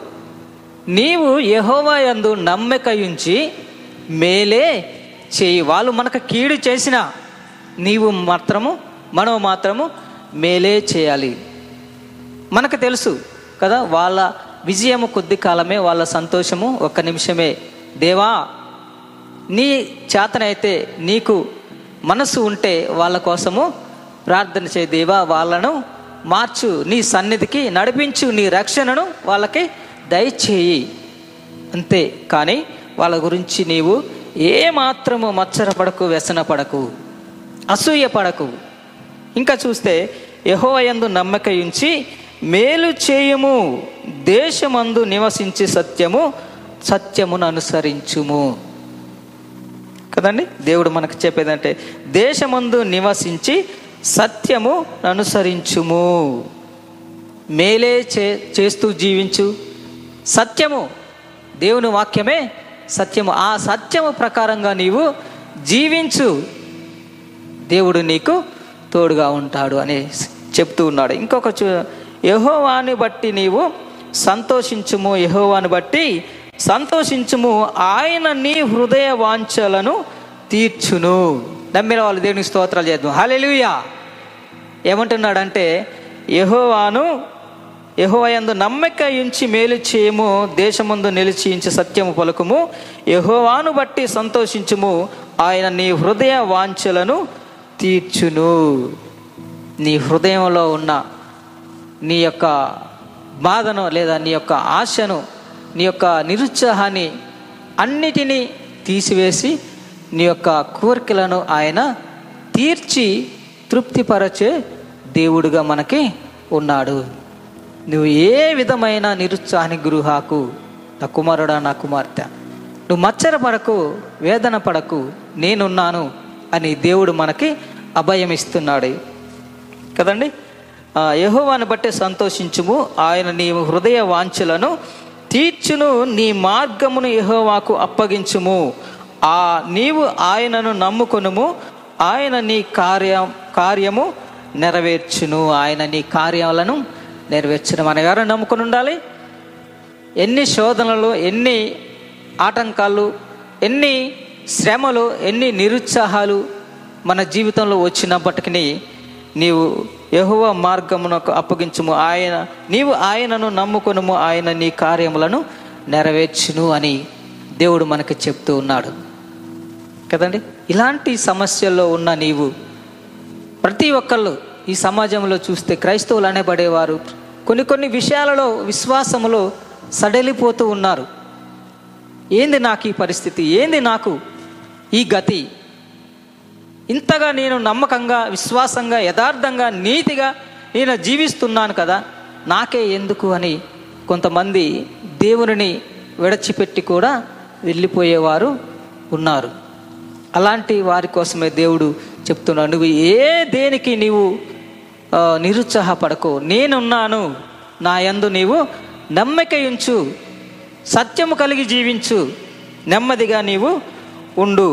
నీవు యహోవా యందు నమ్మక ఉంచి మేలే చేయి. వాళ్ళు మనకు కీడు చేసిన నీవు మాత్రము మనం మాత్రము మేలే చేయాలి. మనకు తెలుసు కదా వాళ్ళ విజయము కొద్ది కాలమే వాళ్ళ సంతోషము ఒక్క నిమిషమే. దేవా నీ చేతనైతే నీకు మనసు ఉంటే వాళ్ళ కోసము ప్రార్థన చేయ దేవా. వాళ్ళను మార్చు నీ సన్నిధికి నడిపించు నీ రక్షణను వాళ్ళకి దయచేయి. అంతే కానీ వాళ్ళ గురించి నీవు ఏ మాత్రము మచ్చర పడకు వ్యసన పడకు అసూయ పడకు ఇంకా చూస్తే యహోవయందు నమ్మక ఉంచి మేలు చేయము దేశమందు నివసించి సత్యము సత్యమును అనుసరించుము. కదండి? దేవుడు మనకు చెప్పేదంటే దేశమందు నివసించి సత్యము అనుసరించుము. మేలే చే చేస్తూ జీవించు. సత్యము దేవుని వాక్యమే సత్యము. ఆ సత్యము ప్రకారంగా నీవు జీవించు. దేవుడు నీకు తోడుగా ఉంటాడు అని చెప్తూ ఉన్నాడు. ఇంకొక చూ యహోవాని బట్టి నీవు సంతోషించుము. యహోవాని బట్టి సంతోషించుము. ఆయన నీ హృదయ వాంఛలను తీర్చును. నమ్మిన వాళ్ళు దేవునికి స్తోత్రాలు చేద్దాం. హల్లెలూయా. ఏమంటున్నాడంటే యహోవాను యహోవయందు నమ్మక ఉంచి మేలు చేయము. దేశమందు నిలిచించి సత్యము పలుకుము. యహోవాను బట్టి సంతోషించుము. ఆయన నీ హృదయ వాంఛలను తీర్చును. నీ హృదయంలో ఉన్న నీ యొక్క బాధను లేదా నీ యొక్క ఆశను నీ యొక్క నిరుత్సాహాన్ని అన్నిటినీ తీసివేసి నీ యొక్క కోరికలను ఆయన తీర్చి తృప్తిపరచే దేవుడుగా మనకి ఉన్నాడు. నువ్వు ఏ విధమైన నిరుత్సాహానికి గురుహాకు నా కుమారుడా నా కుమార్తె. నువ్వు మచ్చర పడకు వేదన పడకు నేనున్నాను అని దేవుడు మనకి అభయం ఇస్తున్నాడు కదండి? యహోవాను బట్టి సంతోషించుము. ఆయన నీ హృదయ వాంఛలను తీర్చును. నీ మార్గమును యహోవాకు అప్పగించుము. ఆ నీవు ఆయనను నమ్ముకొనుము. ఆయన నీ కార్యం కార్యము నెరవేర్చును. ఆయన నీ కార్యాలను నెరవేర్చును. మనం ఎవరు నమ్ముకుని ఉండాలి? ఎన్ని శోధనలు ఎన్ని ఆటంకాలు ఎన్ని శ్రమలు ఎన్ని నిరుత్సాహాలు మన జీవితంలో వచ్చినప్పటికీ నీవు యహువ మార్గమునకు అప్పగించుము. ఆయన నీవు ఆయనను నమ్ముకొనుము. ఆయన నీ కార్యములను నెరవేర్చును అని దేవుడు మనకి చెప్తూ ఉన్నాడు. కదండి? ఇలాంటి సమస్యల్లో ఉన్న నీవు ప్రతి ఒక్కళ్ళు ఈ సమాజంలో చూస్తే క్రైస్తవులు అనేబడేవారు. కొన్ని కొన్ని విషయాలలో విశ్వాసములో సడలిపోతూ ఉన్నారు. ఏంది నాకు ఈ పరిస్థితి? ఏంది నాకు ఈ గతి? ఇంతగా నేను నమ్మకంగా విశ్వాసంగా యథార్థంగా నీతిగా నేను జీవిస్తున్నాను కదా నాకే ఎందుకు అని కొంతమంది దేవుని విడచిపెట్టి కూడా వెళ్ళిపోయేవారు ఉన్నారు. అలాంటి వారి కోసమే దేవుడు చెప్తున్నాడు. నువ్వు ఏ దేనికి నీవు ఆ, నిరుత్సాహపడకు. నేనున్నాను నా యందు నీవు నమ్మిక ఉంచు సత్యము కలిగి జీవించు నెమ్మదిగా నీవు ఉండు.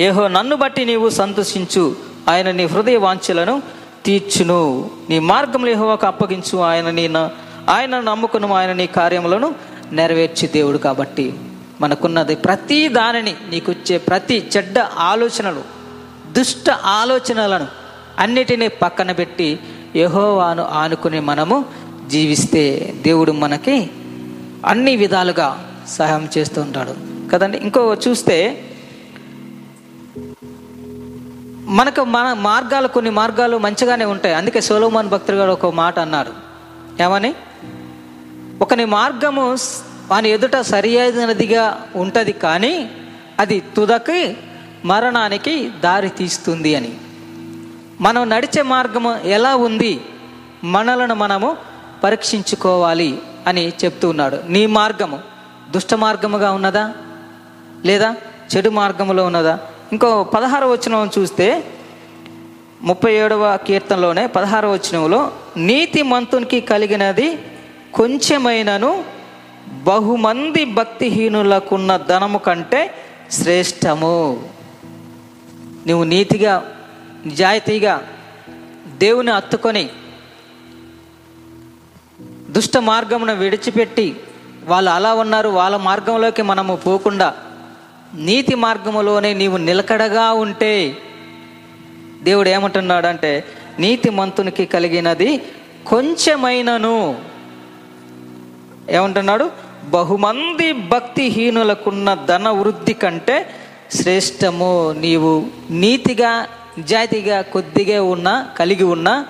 ఏహో నన్ను బట్టి నీవు సంతోషించు. ఆయన నీ హృదయ వాంఛలను తీర్చును. నీ మార్గంలో ఏహోవాకు అప్పగించు. ఆయన నీ న- ఆయన నమ్ముకును ఆయన నీ కార్యములను నెరవేర్చి దేవుడు కాబట్టి మనకున్నది ప్రతి దానిని నీకు ప్రతి చెడ్డ ఆలోచనలు దుష్ట ఆలోచనలను అన్నిటినీ పక్కన పెట్టి యహోవాను ఆనుకుని మనము జీవిస్తే దేవుడు మనకి అన్ని విధాలుగా సహాయం చేస్తూ ఉంటాడు. కదండి? ఇంకో చూస్తే మనకు మన మార్గాలు కొన్ని మార్గాలు మంచిగానే ఉంటాయి. అందుకే సోలోమాన్ భక్తుడు గారు ఒక మాట అన్నారు. ఏమని? ఒకని మార్గము వాని ఎదుట సరి అయినదిగా ఉంటుంది కానీ అది తుదకి మరణానికి దారి తీస్తుంది అని. మనం నడిచే మార్గము ఎలా ఉంది? మనలను మనము పరీక్షించుకోవాలి అని చెప్తూ ఉన్నాడు. నీ మార్గము దుష్ట మార్గముగా ఉన్నదా? లేదా చెడు మార్గములో ఉన్నదా? ఇంకో పదహార వచనం చూస్తే ముప్పై ఏడవ కీర్తనలోనే పదహార వచనంలో నీతి మంతునికి కలిగినది కొంచెమైనను బహుమంది భక్తిహీనులకున్న ధనము కంటే శ్రేష్టము. నువ్వు నీతిగా నిజాయితీగా దేవుని అత్తుకొని దుష్ట మార్గమును విడిచిపెట్టి వాళ్ళు అలా ఉన్నారు వాళ్ళ మార్గంలోకి మనము పోకుండా నీతి మార్గములోనే నీవు నిలకడగా ఉంటే దేవుడు ఏమంటున్నాడంటే నీతి మంతునికి కలిగినది కొంచెమైనను. ఏమంటున్నాడు? బహుమంది భక్తిహీనులకున్న ధన వృద్ధి కంటే శ్రేష్టము నీవు నీతిగా నిజాయితీగా కొద్దిగా ఉన్న కలిగి ఉన్న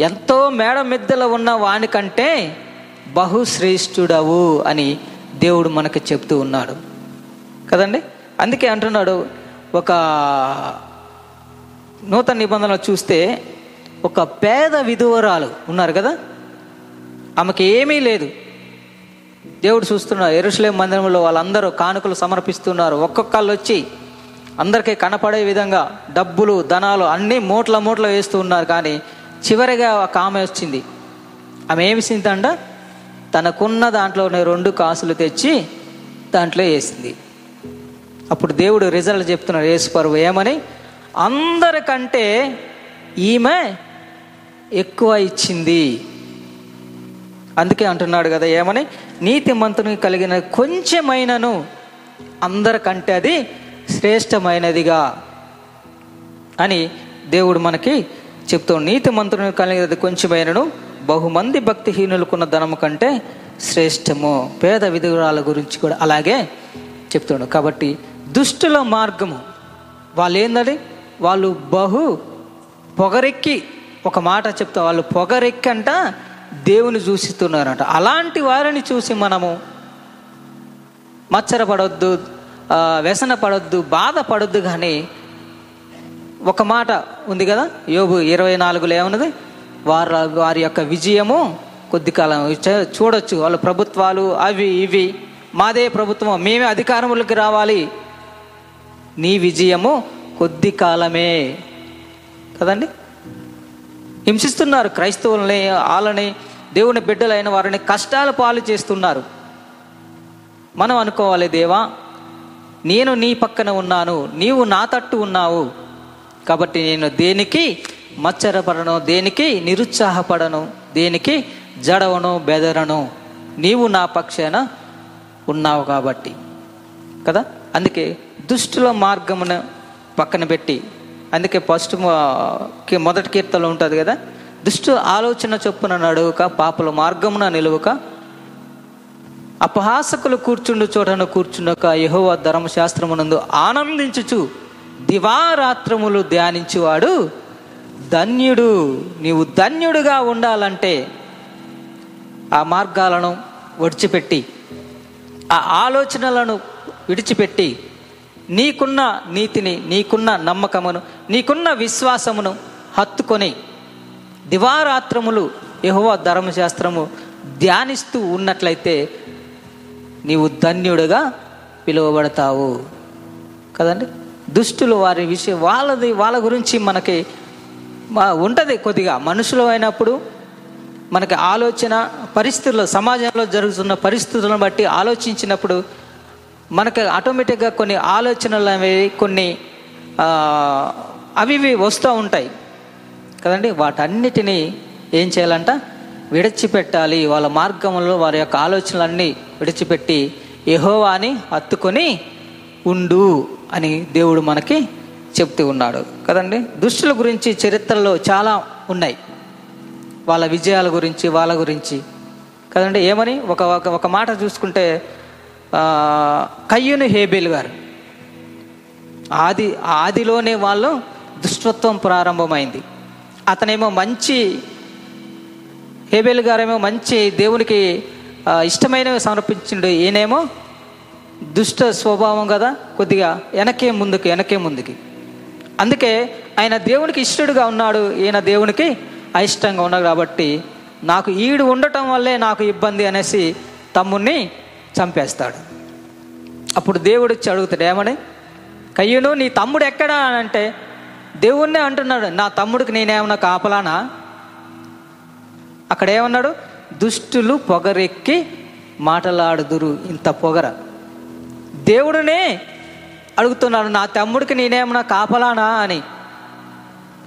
ఎంతో మేడ మిద్దెలో ఉన్న వానికంటే బహుశ్రేష్ఠుడవు అని దేవుడు మనకు చెప్తూ ఉన్నాడు. కదండి? అందుకే అంటున్నాడు ఒక నూతన నిబంధనలు చూస్తే ఒక పేద విధువరాలు ఉన్నారు కదా? ఆమెకి ఏమీ లేదు. దేవుడు చూస్తున్నాడు ఎరుసలేం మందిరంలో వాళ్ళందరూ కానుకలు సమర్పిస్తున్నారు. ఒక్కొక్కళ్ళు వచ్చి అందరికీ కనపడే విధంగా డబ్బులు ధనాలు అన్నీ మూట్ల మూట్ల వేస్తూ ఉన్నారు. కానీ చివరిగా ఒక ఆమె వచ్చింది. ఆమె ఏమి సిందంట తనకున్న దాంట్లోనే రెండు కాసులు తెచ్చి దాంట్లో వేసింది. అప్పుడు దేవుడు రిజల్ట్ చెప్తున్నాడు యేసుపరువు ఏమని? అందరికంటే ఈమె ఎక్కువ ఇచ్చింది. అందుకే అంటున్నాడు కదా ఏమని? నీతి మంతునికి కలిగిన కొంచెమైనను అందరికంటే అది శ్రేష్టమైనదిగా. అని దేవుడు మనకి చెప్తాడు నీతి మంత్రుని కలిగినది కొంచెమైనను బహుమంది భక్తిహీనులకున్న ధనము కంటే శ్రేష్టము. పేద విధురాల గురించి కూడా అలాగే చెప్తాడు. కాబట్టి దుష్టుల మార్గము. వాళ్ళు ఏంటది వాళ్ళు బహు పొగరెక్కి ఒక మాట చెప్తా వాళ్ళు పొగరెక్కి అంట దేవుని చూసిస్తున్నారంట. అలాంటి వారిని చూసి మనము మచ్చరపడొద్దు ఆ, వ్యసన పడొద్దు బాధపడొద్దు కానీ ఒక మాట ఉంది కదా యోబు ఇరవై నాలుగులో ఏమన్నది? వారి వారి యొక్క విజయము కొద్ది కాలం చ- చూడొచ్చు. వాళ్ళ ప్రభుత్వాలు అవి ఇవి. మాదే ప్రభుత్వం మేమే అధికారంలోకి రావాలి. నీ విజయము కొద్ది కాలమే. కదండి? హింసిస్తున్నారు క్రైస్తవులని వాళ్ళని దేవుని బిడ్డలైన వారిని కష్టాల పాలు చేస్తున్నారు. మనం అనుకోవాలి దేవా నేను నీ పక్కన ఉన్నాను నీవు నా తట్టు ఉన్నావు. కాబట్టి నేను దేనికి మచ్చరపడను దేనికి నిరుత్సాహపడను దేనికి జడవను బెదరను. నీవు నా పక్షాన ఉన్నావు కాబట్టి. కదా? అందుకే దుష్టుల మార్గమును పక్కన పెట్టి అందుకే ఫస్ట్ మొదటి కీర్తనలో ఉంటుంది కదా దుష్టు ఆలోచన చొప్పున నడువుక పాపల మార్గమున నిలువక అపహాసకులు కూర్చుండు చోటను కూర్చుండక యహోవ ధర్మశాస్త్రమునందు ఆనందించుచు దివారాత్రములు ధ్యానించువాడు ధన్యుడు. నీవు ధన్యుడుగా ఉండాలంటే ఆ మార్గాలను విడిచిపెట్టి ఆ ఆలోచనలను విడిచిపెట్టి నీకున్న నీతిని నీకున్న నమ్మకమును నీకున్న విశ్వాసమును హత్తుకొని దివారాత్రములు యహోవ ధర్మశాస్త్రము ధ్యానిస్తూ ఉన్నట్లయితే నీవు ధన్యుడుగా పిలువబడతావు. కదండి? దుష్టులు వారి విషయం వాళ్ళది వాళ్ళ గురించి మనకి ఉంటుంది కొద్దిగా. మనుషులు అయినప్పుడు మనకి ఆలోచన పరిస్థితుల్లో సమాజంలో జరుగుతున్న పరిస్థితులను బట్టి ఆలోచించినప్పుడు మనకి ఆటోమేటిక్గా కొన్ని ఆలోచనలు అనేవి కొన్ని అవి ఇవి వస్తూ ఉంటాయి. కదండి? వాటన్నిటినీ ఏం చేయాలంట? విడిచిపెట్టాలి. వాళ్ళ మార్గంలో వారి యొక్క ఆలోచనలన్నీ విడిచిపెట్టి యహోవాని హత్తుకొని ఉండు అని దేవుడు మనకి చెప్తూ ఉన్నాడు. కదండి? దుష్టుల గురించి చరిత్రలో చాలా ఉన్నాయి. వాళ్ళ విజయాల గురించి వాళ్ళ గురించి. కదండి? ఏమని? ఒక ఒక ఒక మాట చూసుకుంటే కయ్యూను హేబేల్ గారు. ఆది ఆదిలోనే వాళ్ళు దుష్టత్వం ప్రారంభమైంది. అతనేమో మంచి హేబేల్ గారేమో మంచి దేవునికి ఇష్టమైనవి సమర్పించిండు. ఈయనేమో దుష్ట స్వభావం కదా కొద్దిగా వెనకే ముందుకు వెనకే ముందుకి. అందుకే ఆయన దేవునికి ఇష్టడుగా ఉన్నాడు. ఈయన దేవునికి అయిష్టంగా ఉన్నాడు కాబట్టి నాకు ఈడు ఉండటం వల్లే నాకు ఇబ్బంది అనేసి తమ్ముణ్ణి చంపేస్తాడు. అప్పుడు దేవుడు వచ్చి అడుగుతాడు ఏమని? కయ్యను నీ తమ్ముడు ఎక్కడా? అని అంటే దేవుణ్ణే అంటున్నాడు నా తమ్ముడికి నేనేమన్నా కాపలానా? అక్కడ ఏమన్నాడు? దుష్టులు పొగరెక్కి మాటలాడుదురు ఇంత పొగర. దేవుడునే అడుగుతున్నాడు నా తమ్ముడికి నేనేమన్నా కాపలానా? అని.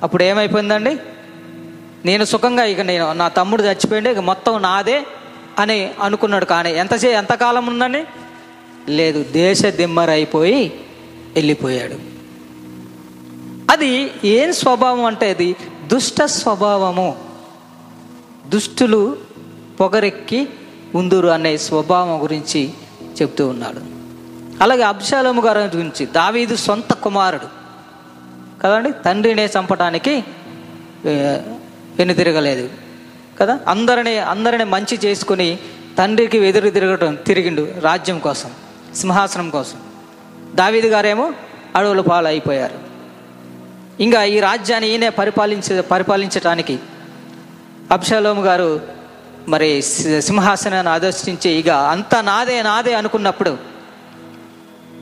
అప్పుడు ఏమైపోయిందండి? నేను సుఖంగా ఇక నేను నా తమ్ముడు చచ్చిపోయింది ఇక మొత్తం నాదే అని అనుకున్నాడు. కానీ ఎంతసే ఎంతకాలం ఉందని లేదు దేశ దిమ్మరైపోయి వెళ్ళిపోయాడు. అది ఏం స్వభావం అంటే అది? దుష్ట స్వభావము. దుష్టులు పొగరెక్కి ఉందురు అనే స్వభావం గురించి చెప్తూ ఉన్నాడు. అలాగే అబ్షాలము గారి గురించి దావీదు సొంత కుమారుడు. కదండి? తండ్రినే చంపడానికి వెనుతిరగలేదు. కదా? అందరిని అందరిని మంచి చేసుకుని తండ్రికి ఎదురు తిరగటం తిరిగిండు రాజ్యం కోసం సింహాసనం కోసం. దావీదు గారేమో అడవుల పాలు అయిపోయారు ఇంకా ఈ రాజ్యాన్ని ఈయనే పరిపాలించ పరిపాలించటానికి అబ్షాలోము గారు మరి సి- సింహాసనాన్ని ఆదర్శించి ఇక అంతా నాదే నాదే అనుకున్నప్పుడు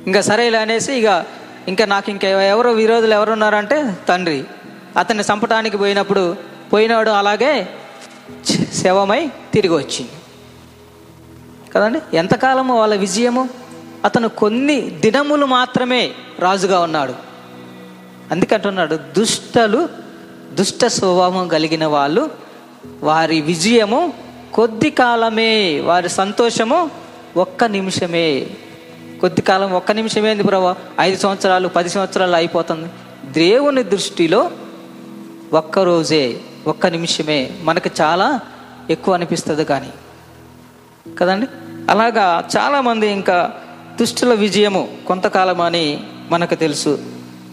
ఇంకా సరేలే అనేసి ఇక ఇంకా నాకు ఇంకా ఎవరో విరోధులు ఎవరున్నారంటే తండ్రి. అతన్ని చంపటానికి పోయినప్పుడు పోయినాడు అలాగే శవమై తిరిగి వచ్చింది. కదండి? ఎంతకాలము వాళ్ళ విజయము? అతను కొన్ని దినములు మాత్రమే రాజుగా ఉన్నాడు. అందుకంటున్నాడు దుష్టలు దుష్ట స్వభావం కలిగిన వాళ్ళు వారి విజయము కొద్ది కాలమే వారి సంతోషము ఒక్క నిమిషమే. కొద్ది కాలం ఒక్క నిమిషమేంది ప్రభా? ఐదు సంవత్సరాలు పది సంవత్సరాలు అయిపోతుంది. దేవుని దృష్టిలో ఒక్క రోజే ఒక్క నిమిషమే మనకు చాలా ఎక్కువ అనిపిస్తుంది కానీ. కదండి? అలాగా చాలామంది ఇంకా దుష్టుల విజయము కొంతకాలం అని మనకు తెలుసు.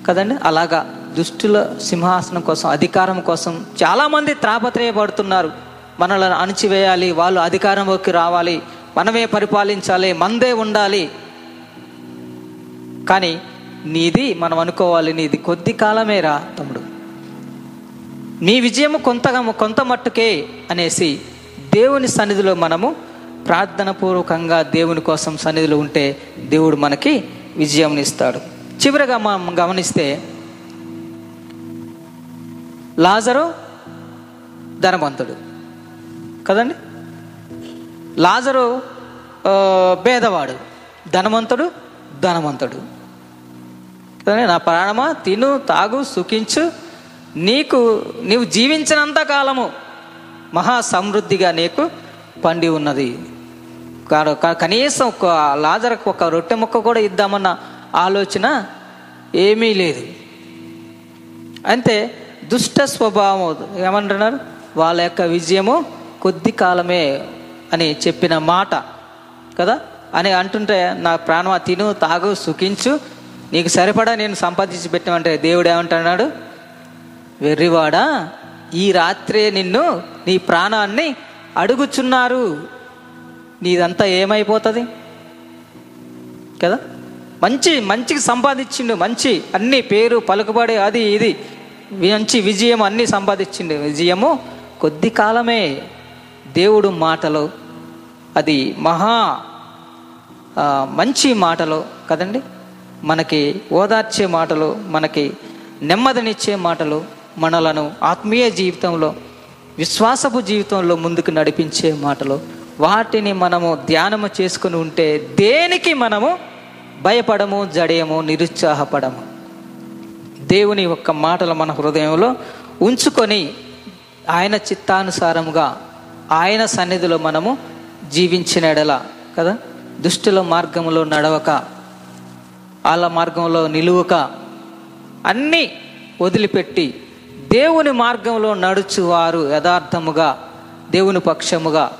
కదండి? అలాగా దుష్టుల సింహాసనం కోసం అధికారం కోసం చాలామంది త్రాపత్రయపడుతున్నారు. మనల్ని అణిచివేయాలి వాళ్ళు అధికారంలోకి రావాలి మనమే పరిపాలించాలి మందే ఉండాలి. కానీ నీది మనం అనుకోవాలి నీది కొద్ది కాలమేరా తమ్ముడు? నీ విజయము కొంత కొంత మట్టుకే అనేసి దేవుని సన్నిధిలో మనము ప్రార్థన పూర్వకంగా దేవుని కోసం సన్నిధిలో ఉంటే దేవుడు మనకి విజయం ఇస్తాడు. మనం గమనిస్తే లాజరు ధనవంతుడు. కదండి? లాజరు భేదవాడు. ధనవంతుడు ధనవంతుడు. నా ప్రాణమా? తిను తాగు సుఖించు నీకు నీవు జీవించినంత కాలము మహా సమృద్ధిగా నీకు పండి ఉన్నది. కాదు- కనీసం ఒక లాజరకు ఒక రొట్టె ముక్క కూడా ఇద్దామన్న ఆలోచన ఏమీ లేదు. అంతే దుష్ట స్వభావం ఏమంటున్నారు? వాళ్ళ యొక్క విజయము కొద్ది కాలమే అని చెప్పిన మాట కదా? అని అంటుంటే నా ప్రాణమా తిను తాగు సుఖించు నీకు సరిపడా నేను సంపాదించి పెట్టామంటే దేవుడు ఏమంటున్నాడు? వెర్రివాడా ఈ రాత్రే నిన్ను నీ ప్రాణాన్ని అడుగుచున్నారు. నీదంతా ఏమైపోతుంది? కదా? మంచి మంచికి సంపాదించిండు మంచి అన్ని పేరు పలుకుబడి అది ఇది. మంచి విజయం అన్నీ సంపాదించిండు. విజయము కొద్ది కాలమే. దేవుడు మాటలో అది మహా మంచి మాటలు కదండి? మనకి ఓదార్చే మాటలు మనకి నెమ్మదినిచ్చే మాటలు మనలను ఆత్మీయ జీవితంలో విశ్వాసపు జీవితంలో ముందుకు నడిపించే మాటలు. వాటిని మనము ధ్యానము చేసుకుని ఉంటే దేనికి మనము భయపడము జడయము నిరుత్సాహపడము? దేవుని యొక్క మాటలు మన హృదయంలో ఉంచుకొని ఆయన చిత్తానుసారముగా ఆయన సన్నిధిలో మనము జీవించిన ఎడల కదా? దుష్టుల మార్గంలో నడవక వాళ్ళ మార్గంలో నిలువక అన్నీ వదిలిపెట్టి దేవుని మార్గంలో నడుచువారు యథార్థముగా దేవుని పక్షముగా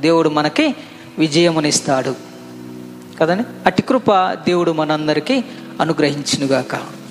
దేవుడు మనకి విజయమునిస్తాడు. కదండి? అటి కృప దేవుడు మనందరికీ అనుగ్రహించునుగాక.